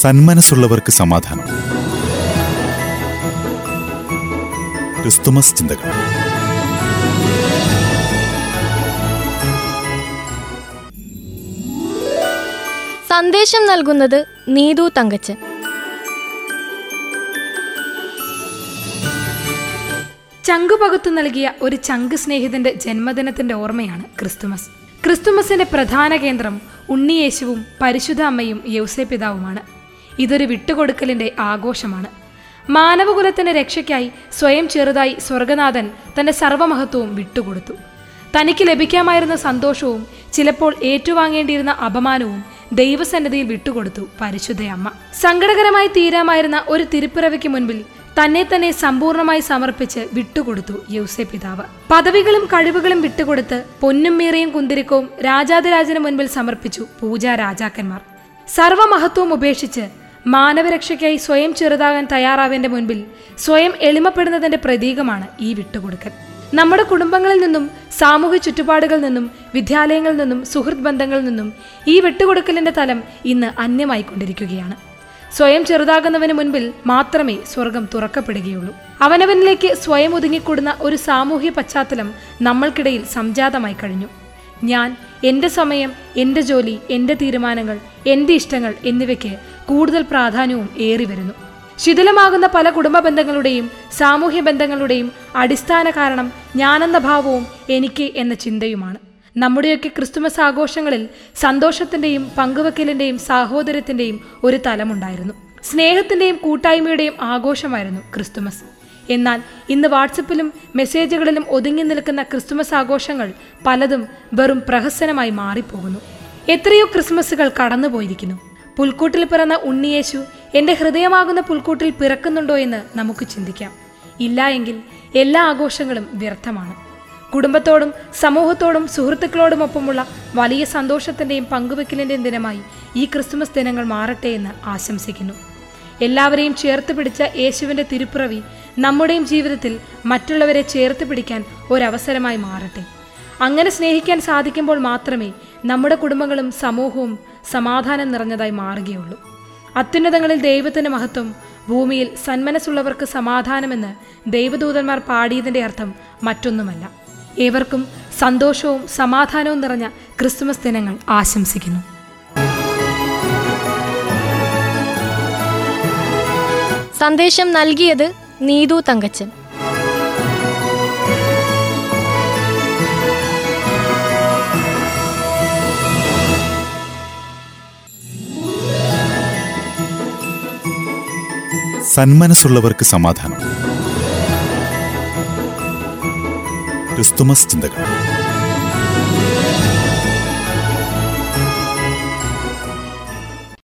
സന്മനസ്സുള്ളവർക്ക് സമാധാനം. ക്രിസ്തുമസ് ചിന്തകൾ. സന്ദേശം നൽകുന്നത് നീതു തങ്കച്ചൻ. ചങ്കു പകുത്തു നൽകിയ ഒരു ചങ്ക് സ്നേഹിതന്റെ ജന്മദിനത്തിന്റെ ഓർമ്മയാണ് ക്രിസ്തുമസ്. ക്രിസ്തുമസിന്റെ പ്രധാന കേന്ദ്രം ഉണ്ണിയേശുവും പരിശുദ്ധ അമ്മയും യൗസേ പിതാവുമാണ്. ഇതൊരു വിട്ടുകൊടുക്കലിന്റെ ആഘോഷമാണ്. മാനവകുലത്തിന്റെ രക്ഷയ്ക്കായി സ്വയം ചെറുതായി സ്വർഗനാഥൻ തന്റെ സർവമഹത്വവും വിട്ടുകൊടുത്തു. തനിക്ക് ലഭിക്കാമായിരുന്ന സന്തോഷവും ചിലപ്പോൾ ഏറ്റുവാങ്ങേണ്ടിയിരുന്ന അപമാനവും ദൈവസന്നിധിയിൽ വിട്ടുകൊടുത്തു പരിശുദ്ധയമ്മ സങ്കടകരമായി തീരാമായിരുന്ന ഒരു തിരുപ്പിറവിക്ക് മുൻപിൽ തന്നെ തന്നെ സമ്പൂർണമായി സമർപ്പിച്ച് വിട്ടുകൊടുത്തു യൗസെ പിതാവ്. പദവികളും കഴിവുകളും വിട്ടുകൊടുത്ത് പൊന്നും മീറയും കുന്തിരിക്കവും രാജാതിരാജന് മുൻപിൽ സമർപ്പിച്ചു പൂജാ രാജാക്കന്മാർ. സർവമഹത്വവും ഉപേക്ഷിച്ച് മാനവരക്ഷയ്ക്കായി സ്വയം ചെറുതാകാൻ തയ്യാറാവേണ്ട മുൻപിൽ സ്വയം എളിമപ്പെടുന്നതിന്റെ പ്രതീകമാണ് ഈ വിട്ടുകൊടുക്കൽ. നമ്മുടെ കുടുംബങ്ങളിൽ നിന്നും സാമൂഹ്യ ചുറ്റുപാടുകളിൽ നിന്നും വിദ്യാലയങ്ങളിൽ നിന്നും സുഹൃത്ത് ബന്ധങ്ങളിൽ നിന്നും ഈ വിട്ടുകൊടുക്കലിന്റെ തലം ഇന്ന് അന്യമായിക്കൊണ്ടിരിക്കുകയാണ്. സ്വയം ചെറുതാകുന്നവന് മുൻപിൽ മാത്രമേ സ്വർഗം തുറക്കപ്പെടുകയുള്ളൂ. അവനവനിലേക്ക് സ്വയം ഒതുങ്ങിക്കൂടുന്ന ഒരു സാമൂഹ്യ പശ്ചാത്തലം നമ്മൾക്കിടയിൽ സംജാതമായി കഴിഞ്ഞു. ഞാൻ എന്റെ സമയം എന്റെ ജോലി എന്റെ തീരുമാനങ്ങൾ എന്റെ ഇഷ്ടങ്ങൾ എന്നിവയ്ക്ക് കൂടുതൽ പ്രാധാന്യവും ഏറി വരുന്നു. ശിഥിലമാകുന്ന പല കുടുംബ ബന്ധങ്ങളുടെയും സാമൂഹ്യ ബന്ധങ്ങളുടെയും അടിസ്ഥാന കാരണം ഞാനെന്ന ഭാവവും എനിക്ക് എന്ന ചിന്തയുമാണ്. നമ്മുടെയൊക്കെ ക്രിസ്തുമസ് ആഘോഷങ്ങളിൽ സന്തോഷത്തിന്റെയും പങ്കുവെക്കലിന്റെയും സാഹോദര്യത്തിന്റെയും ഒരു തലമുണ്ടായിരുന്നു. സ്നേഹത്തിന്റെയും കൂട്ടായ്മയുടെയും ആഘോഷമായിരുന്നു ക്രിസ്തുമസ്. എന്നാൽ ഇന്ന് വാട്സപ്പിലും മെസ്സേജുകളിലും ഒതുങ്ങി നിൽക്കുന്ന ക്രിസ്തുമസ് ആഘോഷങ്ങൾ പലതും വെറും പ്രഹസനമായി മാറിപ്പോകുന്നു. എത്രയോ ക്രിസ്മസുകൾ കടന്നുപോയിരിക്കുന്നു. പുൽക്കൂട്ടിൽ പിറന്ന ഉണ്ണിയേശു എന്റെ ഹൃദയമാകുന്ന പുൽക്കൂട്ടിൽ പിറക്കുന്നുണ്ടോ എന്ന് നമുക്ക് ചിന്തിക്കാം. ഇല്ല എങ്കിൽ എല്ലാ ആഘോഷങ്ങളും വ്യർത്ഥമാണ്. കുടുംബത്തോടും സമൂഹത്തോടും സുഹൃത്തുക്കളോടുമൊപ്പമുള്ള വലിയ സന്തോഷത്തിന്റെയും പങ്കുവെക്കലിന്റെയും ദിനമായി ഈ ക്രിസ്തുമസ് ദിനങ്ങൾ മാറട്ടെ എന്ന് ആശംസിക്കുന്നു. എല്ലാവരെയും ചേർത്ത് പിടിച്ച യേശുവിന്റെ തിരുപ്പിറവി നമ്മുടെയും ജീവിതത്തിൽ മറ്റുള്ളവരെ ചേർത്ത് പിടിക്കാൻ ഒരവസരമായി മാറട്ടെ. അങ്ങനെ സ്നേഹിക്കാൻ സാധിക്കുമ്പോൾ മാത്രമേ നമ്മുടെ കുടുംബങ്ങളും സമൂഹവും സമാധാനം നിറഞ്ഞതായി മാറുകയുള്ളൂ. അത്യുന്നതങ്ങളിൽ ദൈവത്തിന്റെ മഹത്വം ഭൂമിയിൽ സന്മനസ്സുള്ളവർക്ക് സമാധാനമെന്ന് ദൈവദൂതന്മാർ പാടിയതിന്റെ അർത്ഥം മറ്റൊന്നുമല്ല. ഏവർക്കും സന്തോഷവും സമാധാനവും നിറഞ്ഞ ക്രിസ്തുമസ് ദിനങ്ങൾ ആശംസിക്കുന്നു. സന്ദേശം നൽകിയത് നീതു തങ്കച്ചൻ. സന്മനസ്സുള്ളവർക്ക് സമാധാനം. ക്രിസ്തുമസ് ചിന്തകൾ.